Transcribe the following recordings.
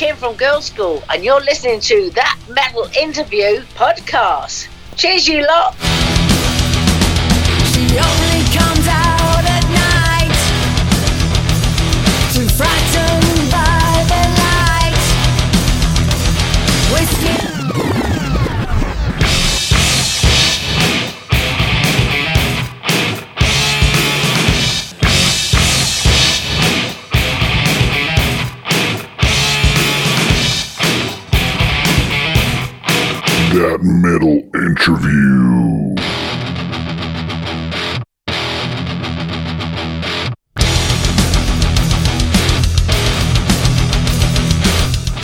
Kim from Girlschool, and you're listening to That Metal Interview podcast. Cheers, you lot. That metal interview.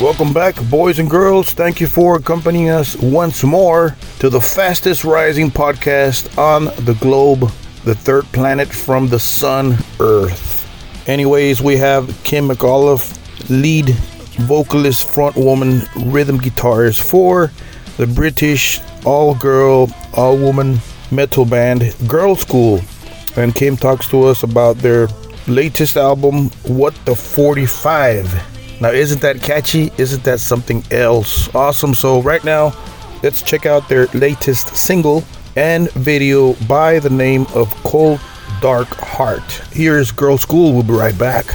Welcome back, boys and girls. Thank you for accompanying us once more to the fastest rising podcast on the globe, the third planet from the sun, Earth. Anyways, we have Kim McAuliffe, lead vocalist, front woman, rhythm guitarist for the British all girl, all woman metal band Girlschool. And Kim talks to us about their latest album, What the 45. Now, isn't that catchy? Isn't that something else? Awesome. So, right now, let's check out their latest single and video by the name of Cold Dark Heart. Here's Girlschool. We'll be right back.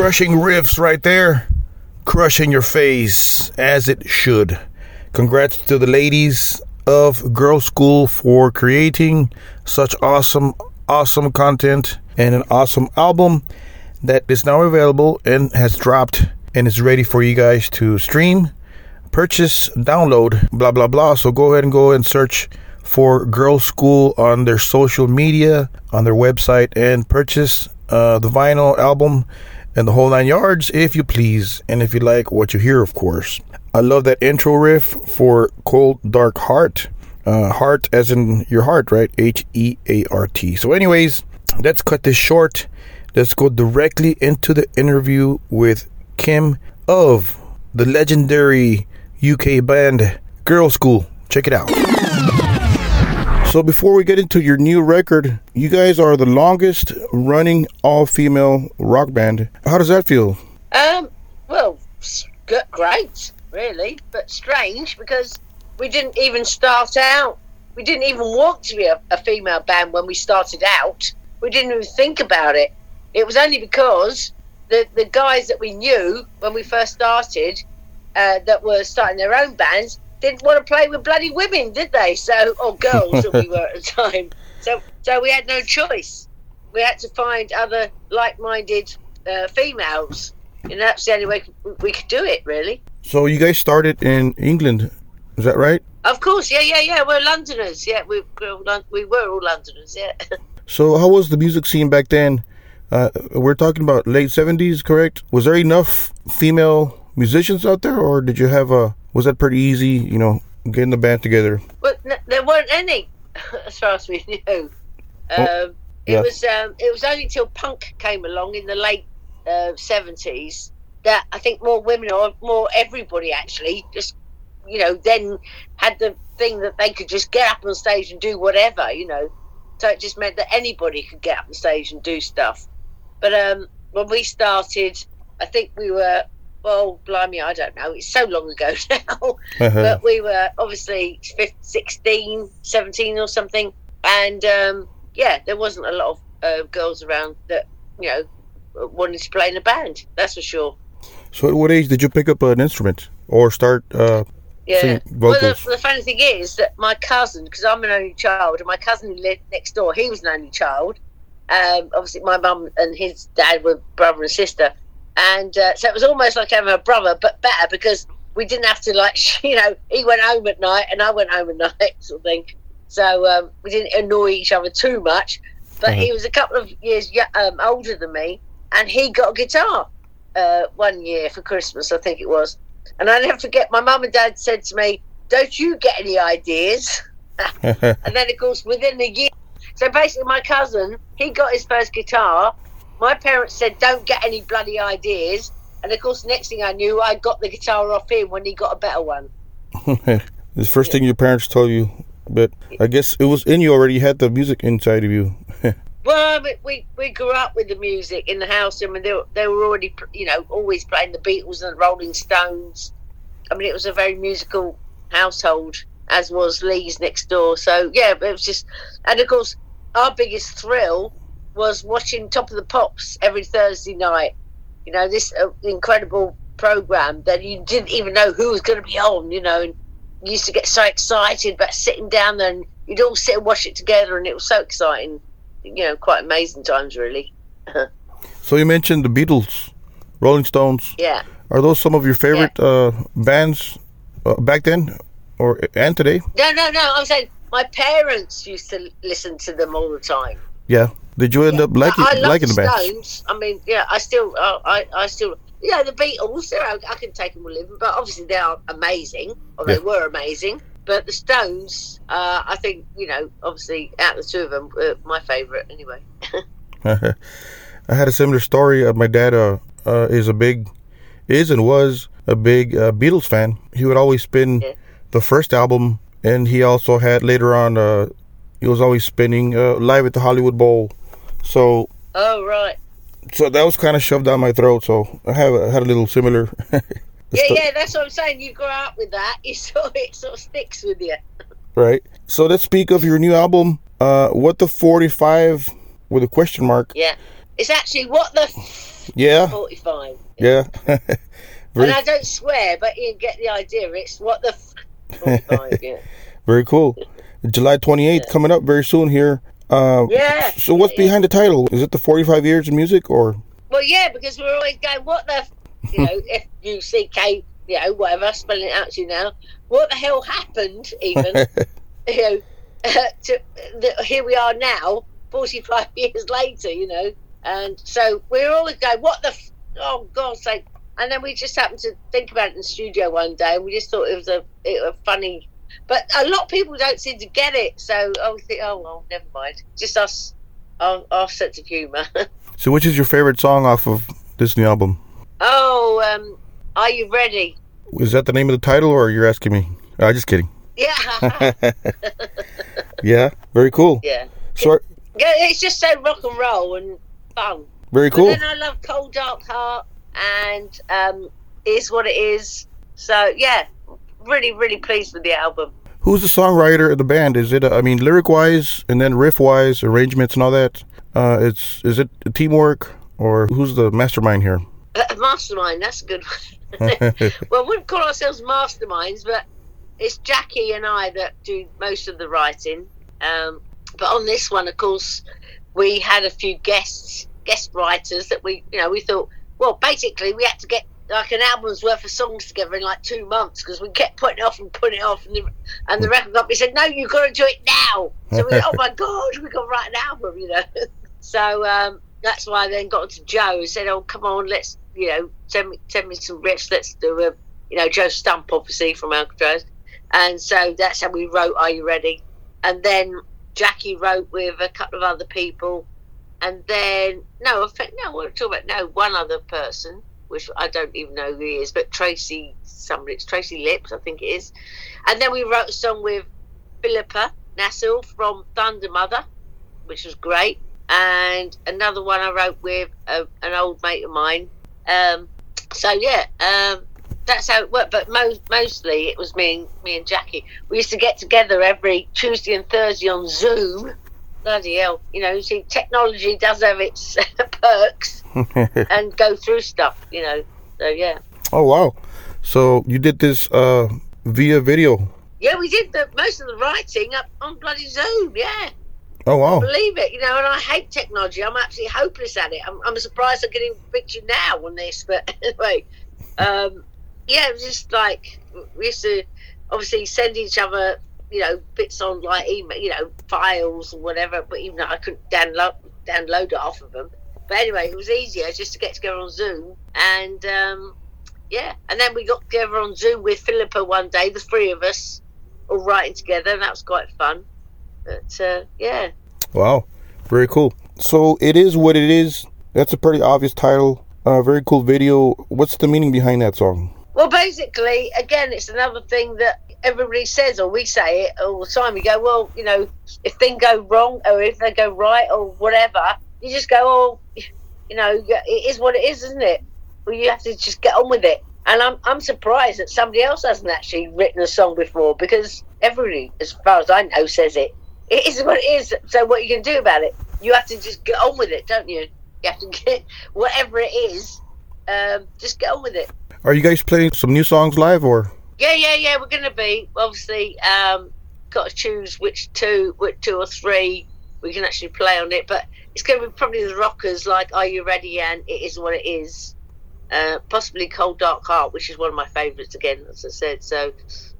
Crushing riffs right there. Crushing your face as it should. Congrats to the ladies of Girlschool for creating such awesome, awesome content and an awesome album that is now available and has dropped and is ready for you guys to stream, purchase, download, blah, blah, blah. So go ahead and go and search for Girlschool on their social media, on their website, and purchase uh, the vinyl album and the whole nine yards if you please. And if you like what you hear, of course. I love that intro riff for Cold Dark Heart. Uh, heart as in your heart, right? H E A R T. So, anyways, let's cut this short. Let's go directly into the interview with Kim of the legendary UK band Girlschool. Check it out. So, before we get into your new record, you guys are the longest running all female rock band. How does that feel? Um, well, great, really, but strange because we didn't even start out. We didn't even want to be a, a female band when we started out. We didn't even think about it. It was only because the the guys that we knew when we first started, uh, that were starting their own bands, didn't want to play with bloody women, did they? So, or girls that we were at the time. So, so we had no choice. We had to find other like-minded uh, females, and that's the only way we could do it, really. So, you guys started in England, is that right? Of course, yeah, yeah, yeah. We're Londoners. Yeah, we we're all, Lon- we were all Londoners. Yeah. So, how was the music scene back then? Uh, we're talking about late 70s, correct? Was there enough female musicians out there, or did you have a, was that pretty easy, you know, getting the band together? Well, n- there weren't any, as far as we knew. Um, Oh, it yeah. was um, it was only till punk came along in the late uh, seventies that I think more women or more everybody actually just you know then had the thing that they could just get up on stage and do whatever you know. So it just meant that anybody could get up on stage and do stuff. But um, when we started, I think we were well, blimey, I don't know. It's so long ago now. But we were obviously 15, 16 17 or something. And um, yeah there wasn't a lot of uh, girls around that you know wanted to play in a band that's for sure. So, at what age did you pick up an instrument or start? Uh, yeah. well the, the funny thing is that my cousin because i'm an only child and my cousin who lived next door he was an only child. Um, obviously my mum and his dad were brother and sister and uh, so it was almost like having a brother but better because we didn't have to like you know he went home at night and i went home at night sort of thing. So um, we didn't annoy each other too much but he was a couple of years um, older than me and he got a guitar uh, one year for christmas i think it was. And i never forget my mum and dad said to me don't you get any ideas? And then of course within a year so basically my cousin he got his first guitar my parents said don't get any bloody ideas and of course next thing i knew i got the guitar off him when he got a better one the first thing your parents told you, but I guess it was in you already. You had the music inside of you. well we, we, grew up with the music in the house I mean they, were- they were already you know always playing the beatles and the rolling stones i mean it was a very musical household as was lee's next door so yeah it was just and of course our biggest thrill was watching top of the pops every thursday night. You know this uh, incredible program that you didn't even know who was going to be on you know and you used to get so excited about sitting down there and you'd all sit and watch it together and it was so exciting. You know quite amazing times really. So, you mentioned the Beatles, Rolling Stones. yeah. Are those some of your favorite uh, bands uh, back then? Or and today? no no no i'm saying my parents used to listen to them all the time. Yeah. Did you end up liking I, I liking the the? Stones. I mean, yeah, I still, uh, I, I still, yeah, the Beatles. I can take them with living, but obviously they are amazing, or they were amazing. But the Stones, uh, I think, you know, obviously out of the two of them, uh, my favourite anyway. I had a similar story. Uh, my dad uh, uh, is a big, is and was a big uh, Beatles fan. He would always spin Yeah. the first album, and he also had later on. Uh, he was always spinning uh, live at the Hollywood Bowl. So, Oh right, so that was kind of shoved down my throat. So I have I had a little similar. yeah, yeah. That's what I'm saying. You grow up with that, you sort of, it sort of sticks with you. Right. So let's speak of your new album. Uh, what the forty-five with a question mark? Yeah, it's actually what the f- Yeah. 45. Yeah. Very- And I don't swear, but you get the idea. It's what the f- 45. yeah. Very cool. July 28th coming up very soon here. Uh, Yeah. So what's behind the title? Is it the 45 years of music or? Well, yeah, because we're always going, what the, f-" you know, F U C K, you know, whatever, spelling it out to you now. What the hell happened, even, you know, to, that here we are now, 45 years later, you know. And so we're always going, what the, f- oh, God's sake. And then we just happened to think about it in the studio one day, and we just thought it was a, it was a funny. But a lot of people don't seem to get it, so I think, oh well, never mind. Just us, our, our sense of humour. So which is your favorite song off of this new album? Oh, um, are you ready? Is that the name of the title or you're asking me? Uh, just kidding. Yeah, Yeah, very cool. yeah. So Yeah, It's just so rock and roll and fun. very cool. then I love Cold Dark Heart and um, Is What It Is. So yeah, really, really pleased with the album. Who's the songwriter of the band? Is it uh, I mean lyric wise and then riff wise, arrangements and all that? Uh, it's is it teamwork or who's the mastermind here? Uh, mastermind, that's a good one. well, we wouldn't call ourselves masterminds, but it's Jackie and I that do most of the writing. Um, but on this one, of course, we had a few guests, guest writers that we, you know, we thought, well, basically, we had to get like an album's worth of songs together in like two months because we kept putting it off and putting it off, and the, and the record company said, no, you've got to do it now. So we, oh my god, we've got to write an album, you know. so um, that's why I then got to Joe and said, oh come on, let's, you know, send me send me some riffs. Let's do a, you know, Joe Stump obviously from Alcatrazz, and so that's how we wrote Are You Ready? And then Jackie wrote with a couple of other people, and then no, I think no, we're talking about no one other person, which I don't even know who he is, but Tracy somebody, it's Tracy Lips, I think it is, and then we wrote a song with Filippa Nässil from Thundermother, which was great, and another one I wrote with a, an old mate of mine. Um, so yeah, um, that's how it worked. But mo- mostly it was me and me and Jackie. We used to get together every Tuesday and Thursday on Zoom. Bloody hell, you know. You see, technology does have its perks and go through stuff, you know. So yeah, oh wow. So you did this uh via video. yeah, we did the most of the writing up on bloody Zoom. Yeah. Oh wow. believe it, you know, and I hate technology. I'm absolutely hopeless at it. I'm, I'm surprised I'm getting pictured now on this, but anyway, um, yeah, it was just like we used to obviously send each other, you know, bits on like email, you know, files or whatever. But even though I couldn't download download it off of them, but anyway, it was easier just to get together on Zoom and um, yeah, and then we got together on Zoom with Filippa one day, the three of us, all writing together, and that was quite fun. But uh, yeah. Wow. Very cool. So it is what it is. That's a pretty obvious title. Uh, very cool video. What's the meaning behind that song? Well, basically, again, it's another thing that everybody says, or we say it all the time. We go, well, you know, if things go wrong or if they go right or whatever, you just go, oh, you know, it is what it is, isn't it? Well, you have to just get on with it. And I'm, I'm surprised that somebody else hasn't actually written a song before because everybody, as far as I know, says it. It is what it is. So what you can do about it? You have to just get on with it, don't you? You have to get whatever it is. Um, just get on with it. Are you guys playing some new songs live or? Yeah, yeah, yeah. We're going to be obviously um, got to choose which two, which two or three we can actually play on it. But it's going to be probably the rockers, like "Are You Ready?" and "It Is What It Is." Uh, possibly "Cold Dark Heart," which is one of my favourites again, as I said. So,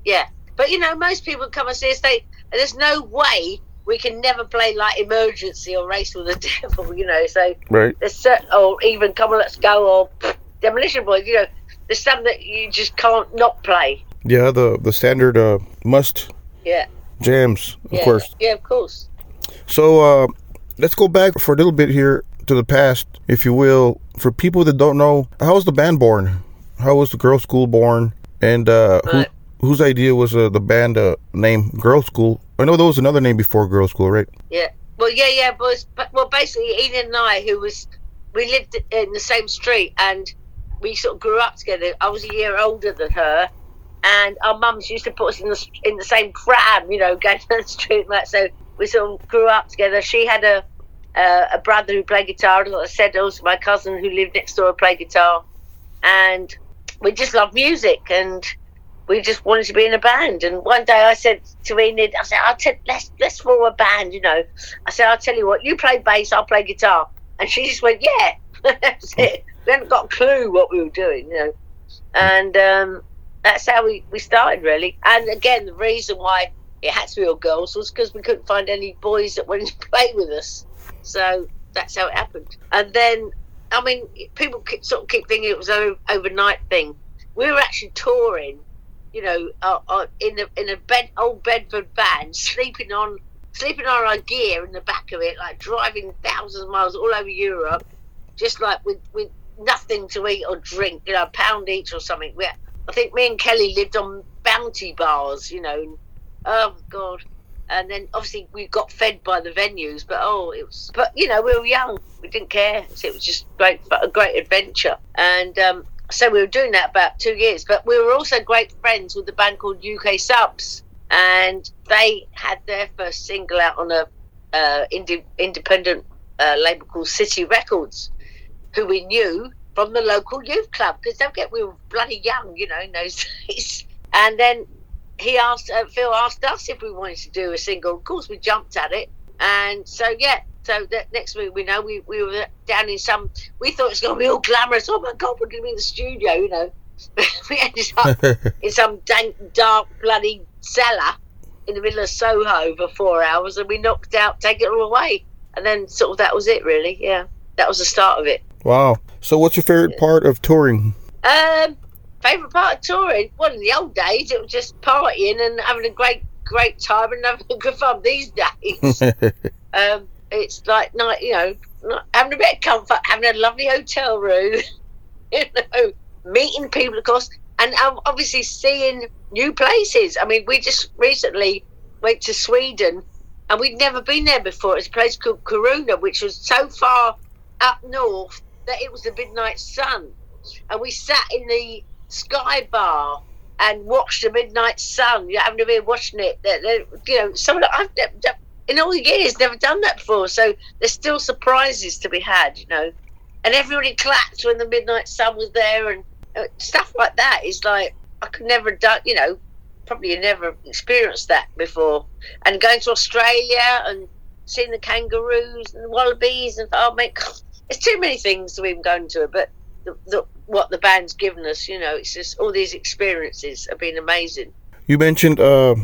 yeah. But you know, most people come and see us. They there's no way we can never play like "Emergency" or "Race with the Devil." You know, so Right. there's certain, or even "Come on, Let's Go" or pff, "Demolition Boys." You know, there's some that you just can't not play. Yeah, the the standard uh, must Yeah. jams, of yeah, course. Yeah, of course. So uh, let's go back for a little bit here to the past, if you will. For people that don't know, how was the band born? How was the Girlschool born? And uh, who, whose idea was uh, the band uh, name Girlschool? I know there was another name before Girlschool, right? Yeah. Well, yeah, yeah, but, but well, basically, Enid and I, who was, we lived in the same street, and we sort of grew up together. I was a year older than her, and our mums used to put us in the in the same pram, you know, going down the street and that. So we sort of grew up together. She had a uh, a brother who played guitar, as I said, also my cousin who lived next door played guitar, and we just loved music and we just wanted to be in a band. And one day I said to Enid, I said, I'll tell, let's let's form a band, you know. I said, I'll tell you what, you play bass, I'll play guitar. And she just went, yeah. that's it. We hadn't got a clue what we were doing, you know. And um, that's how we, we started, really. And again, the reason why it had to be all girls was because we couldn't find any boys that wanted to play with us. So that's how it happened. And then, I mean, people sort of keep thinking it was an overnight thing. We were actually touring, you know, uh, uh, in a in a bed old Bedford van, sleeping on sleeping on our gear in the back of it, like driving thousands of miles all over Europe, just like with with nothing to eat or drink, you know, a pound each or something. We, I think me and Kelly lived on bounty bars, you know. And, oh God! And then obviously we got fed by the venues, but oh, it was. But you know, we were young. We didn't care. So it was just great, a great adventure. And um, so we were doing that about two years. But we were also great friends with the band called UK Subs, and they had their first single out on a uh, independent uh, label called City Records, who we knew from the local youth club. Because don't get, we were bloody young, you know, in those days. And then he asked uh, Phil asked us if we wanted to do a single. Of course, we jumped at it, and so yeah. So that next week we know we, we were down in some. We thought it was going to be all glamorous. Oh my god, we're going to be in the studio, you know. we ended up in some dank, dark, bloody cellar in the middle of Soho for four hours, and we knocked out, take it all away, and then sort of that was it, really. Yeah, that was the start of it. Wow. So, what's your favorite part of touring? Um, favorite part of touring? Well, in the old days, it was just partying and having a great, great time and having good fun. These days, um, it's like night, you know, not- having a bit of comfort, having a lovely hotel room, you know, meeting people, of course, and um, obviously seeing new places. I mean, we just recently went to Sweden, and we'd never been there before. It's a place called Kiruna, which was so far up north that it was the midnight sun, and we sat in the sky bar and watched the midnight sun. You having to been watching it. That that- you know, some of the, I've in all the years never done that before. So there's still surprises to be had, you know. And everybody clapped when the midnight sun was there, and uh, stuff like that is like I could never have done, you know. Probably never experienced that before. And going to Australia and seeing the kangaroos and the wallabies and oh mate, it's too many things to even go into it. But the, the, what the band's given us, you know, it's just all these experiences have been amazing. You mentioned uh,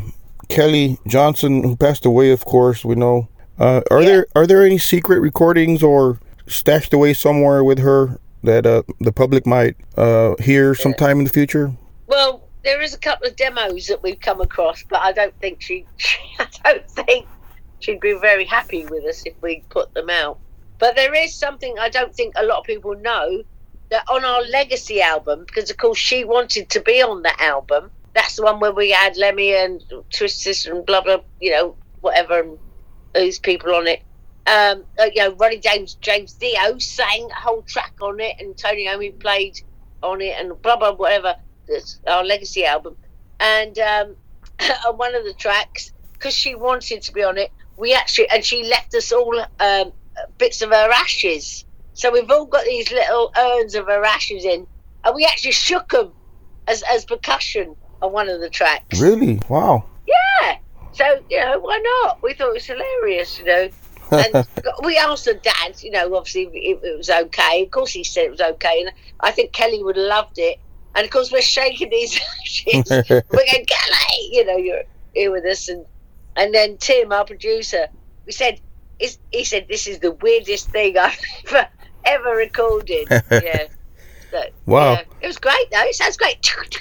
Kelly Johnson, who passed away. Of course, we know. Uh, are Yeah. there are there any secret recordings or stashed away somewhere with her that uh, the public might uh, hear sometime in the future? Well, there is a couple of demos that we've come across, but I don't think she, I don't think she'd be very happy with us if we put them out. But there is something I don't think a lot of people know that on our legacy album, because of course she wanted to be on that album. That's the one where we had Lemmy and Twisted and blah blah, you know, whatever, and these people on it. Um, uh, you know, Ronnie James James Dio sang a whole track on it, and Tony Iommi played on it, and blah blah whatever. That's our legacy album, and um, on one of the tracks, because she wanted to be on it, we actually and she left us all um, bits of her ashes. So we've all got these little urns of her ashes in, and we actually shook them as as percussion on one of the tracks. Really? Wow. Yeah. So you know, why not? We thought it was hilarious, you know. And we asked the dad, you know, obviously if it was okay. Of course, he said it was okay, and I think Kelly would have loved it. And of course, we're shaking these ashes. we're going, Kelly, you know, you're here with us, and and then Tim, our producer, we said, is he said this is the weirdest thing I've ever ever recorded. yeah. So, Wow. yeah. It was great though. It sounds great.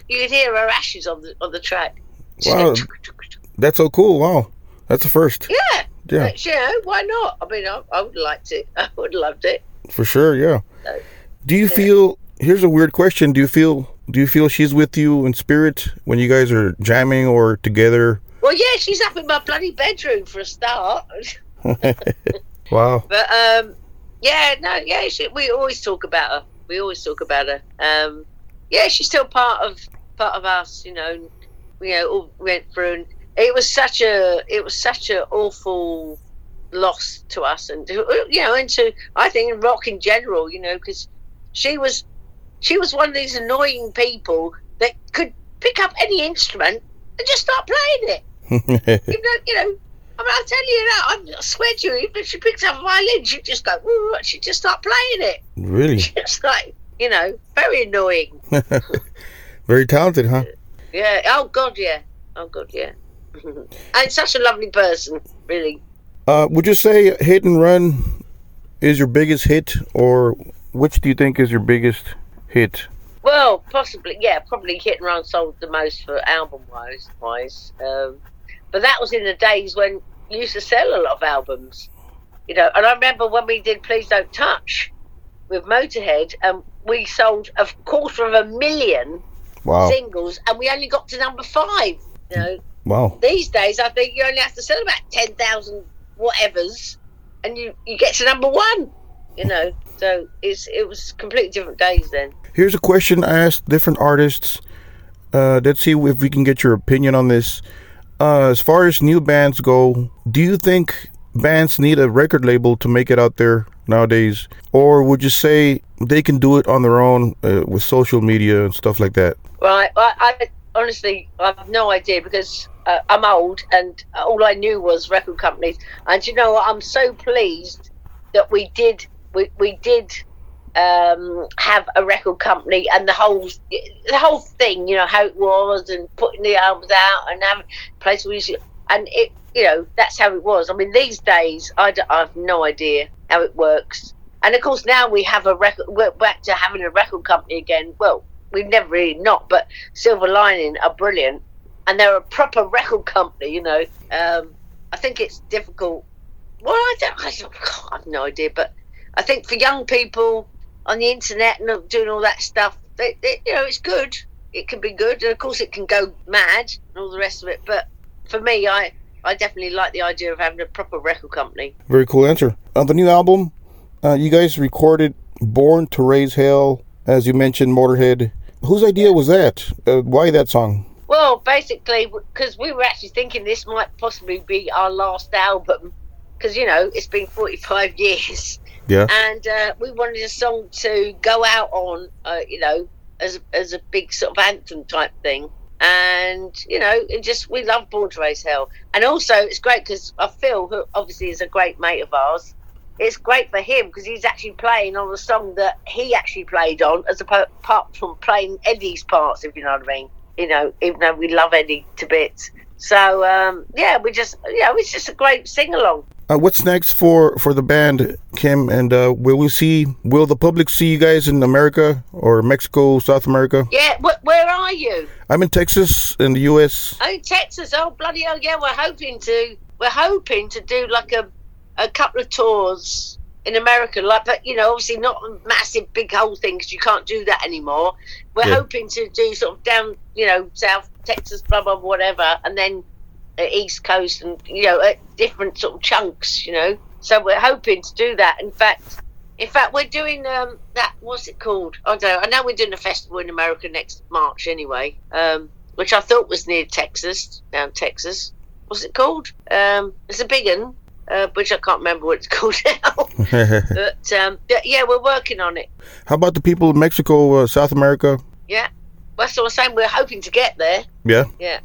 You could hear her ashes on the on the track. Wow. That's so cool. Wow. That's a first. yeah. Yeah, But, you know, why not? I mean, I, I would liked it. I would have loved it. for sure. Yeah. So, Do you feel? Here's a weird question. Do you feel? Do you feel she's with you in spirit when you guys are jamming or together? Well, yeah, she's up in my bloody bedroom for a start. Wow. But um, yeah, no, yeah, she, we always talk about her. We always talk about her. Um, yeah, she's still part of part of us. You know, you know, all went through, and it was such a it was such a awful loss to us, and you know, and to I think rock in general, you know, because she was she was one of these annoying people that could pick up any instrument and just start playing it. You know, you know. I mean, I tell you that. I swear to you, even if she picks up a violin, she just go, she just start playing it. really? It's like, you know, very annoying. Very talented, huh? Yeah. Oh God, yeah. Oh God, yeah. and such a lovely person, really. Uh, would you say Hit and Run is your biggest hit, or which do you think is your biggest hit? Well, possibly, yeah, probably Hit and Run sold the most for album wise. wise. Um, but that was in the days when you used to sell a lot of albums, you know. And I remember when we did Please Don't Touch with Motorhead, and we sold a quarter of a million Wow. singles, and we only got to number five. You know, Wow. these days I think you only have to sell about ten thousand whatevers, and you you get to number one. You know, so it's it was completely different days then. Here's a question I asked different artists. Uh, let's see if we can get your opinion on this. Uh, as far as new bands go, do you think bands need a record label to make it out there nowadays? Or would you say they can do it on their own uh, with social media and stuff like that? Right. I, I honestly, I have no idea because uh, I'm old and all I knew was record companies. And you know what? I'm so pleased that we did, we, we did um, have a record company and the whole, the whole thing, you know, how it was and putting the albums out and having place where you and it, you know, that's how it was. I mean, these days, I have no idea how it works. And of course, now we have a record, we're back to having a record company again. Well, we've never really not, but Silver Lining are brilliant, and they're a proper record company. You know, um, I think it's difficult. Well, I don't, I don't, I have no idea, but I think for young people on the internet and doing all that stuff, they, they, you know, it's good. It can be good, and of course, it can go mad and all the rest of it. But for me, I, I definitely like the idea of having a proper record company. Very cool answer. On the new album, uh, you guys recorded Born to Raise Hell, as you mentioned, Motorhead. Whose idea was that? Uh, why that song? Well, basically, because we were actually thinking this might possibly be our last album, because you know it's been forty-five years, Yeah. and uh, we wanted a song to go out on, uh, you know, as as a big sort of anthem type thing. And you know, it just we love Born to Raise Hell, and also it's great because Phil, who obviously is a great mate of ours, it's great for him because he's actually playing on a song that he actually played on, as apart from playing Eddie's parts, if you know what I mean. You know, even though we love Eddie to bits. So um, yeah, we just you know, it's just a great sing along. Uh, what's next for for the band, Kim? And uh, will we see? Will the public see you guys in America or Mexico, South America? Yeah, wh- where are you? I'm in Texas, in the U.S. Oh, Texas. Oh, bloody hell! Yeah, we're hoping to. We're hoping to do like a a couple of tours in America, like, but you know, obviously not a massive big whole thing because you can't do that anymore. We're Yeah. hoping to do sort of down, you know, South Texas, blah blah whatever, and then East Coast, and you know, at different sort of chunks, you know. So we're hoping to do that. In fact, in fact, we're doing um, that. What's it called? I don't know. I know we're doing a festival in America next March, anyway. Um, which I thought was near Texas, down Texas. What's it called? Um, it's a big one, uh, which I can't remember what it's called now. but um, yeah, yeah, we're working on it. How about the people in Mexico, uh, South America? Yeah, that's what I'm saying. We're hoping to get there. Yeah, Yeah.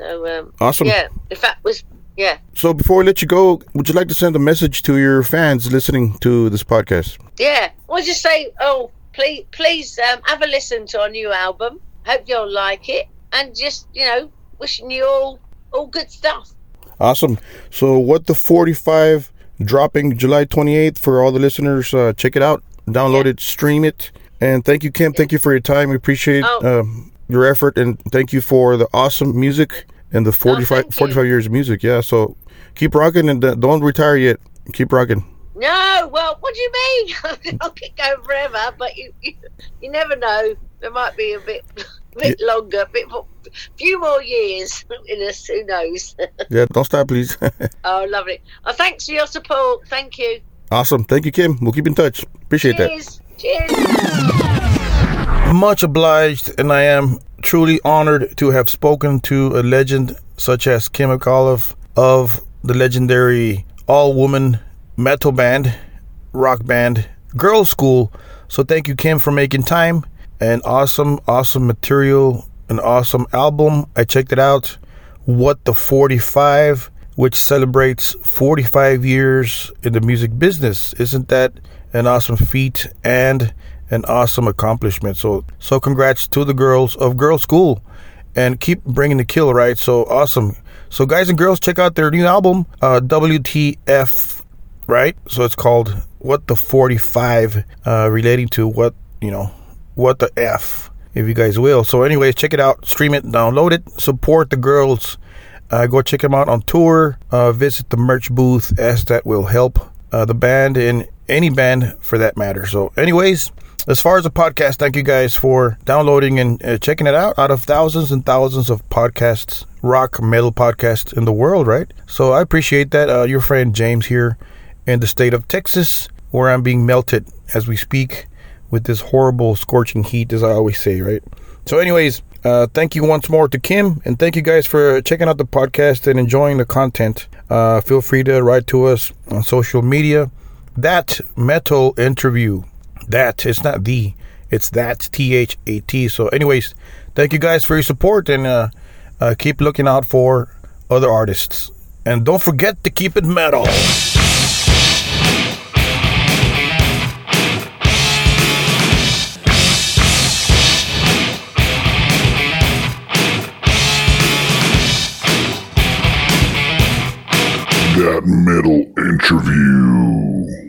So um, awesome. yeah, in fact, was yeah. So before we let you go, would you like to send a message to your fans listening to this podcast? Yeah, well, just say, oh, please, please um, have a listen to our new album. Hope you'll like it, and just you know, wishing you all all good stuff. Awesome. So what the 45 dropping July 28th for all the listeners. Uh, check it out, download Yeah. it, stream it. And thank you, Kim. Thank you for your time. We appreciate Oh. um, your effort and thank you for the awesome music and the 45, thank you. 45 years of music. Yeah. So keep rocking and uh, don't retire yet. Keep rocking. No, well, what do you mean? I'll keep going forever, but you, you you never know. There might be a bit bit longer, a bit more, few more years in us. Who knows? Yeah. Don't stop, please. oh, lovely. Oh, thanks for your support. Thank you. awesome. Thank you, Kim. We'll keep in touch. Appreciate that. Cheers. Much obliged, and I am truly honored to have spoken to a legend such as Kim McAuliffe of the legendary all woman metal band, rock band, Girlschool. So thank you, Kim, for making time and awesome, awesome material an awesome album. I checked it out. What the 45, which celebrates 45 years in the music business. Isn't that an awesome feat and an awesome accomplishment? So, so congrats to the girls of Girlschool and keep bringing the kill, right? So awesome. So, guys and girls, check out their new album, uh, WTF, right? So it's called What the 45, uh, relating to what, you know, what the F, if you guys will. So, anyways, check it out, stream it, download it, support the girls. Uh, go check them out on tour. Uh, visit the merch booth, as that will help uh, the band and any band for that matter. So, anyways, as far as the podcast, thank you guys for downloading and uh, checking it out. Out of thousands and thousands of podcasts, rock metal podcasts in the world, right? So I appreciate that. Uh, your friend James here in the state of Texas, where I'm being melted as we speak with this horrible scorching heat, as I always say, right? So, anyways, uh, thank you once more to Kim, and thank you guys for checking out the podcast and enjoying the content. Uh, feel free to write to us on social media. That metal interview that. It's not the. It's that T H A T. So, anyways, thank you guys for your support and uh, uh, keep looking out for other artists. And don't forget to keep it metal. That metal interview.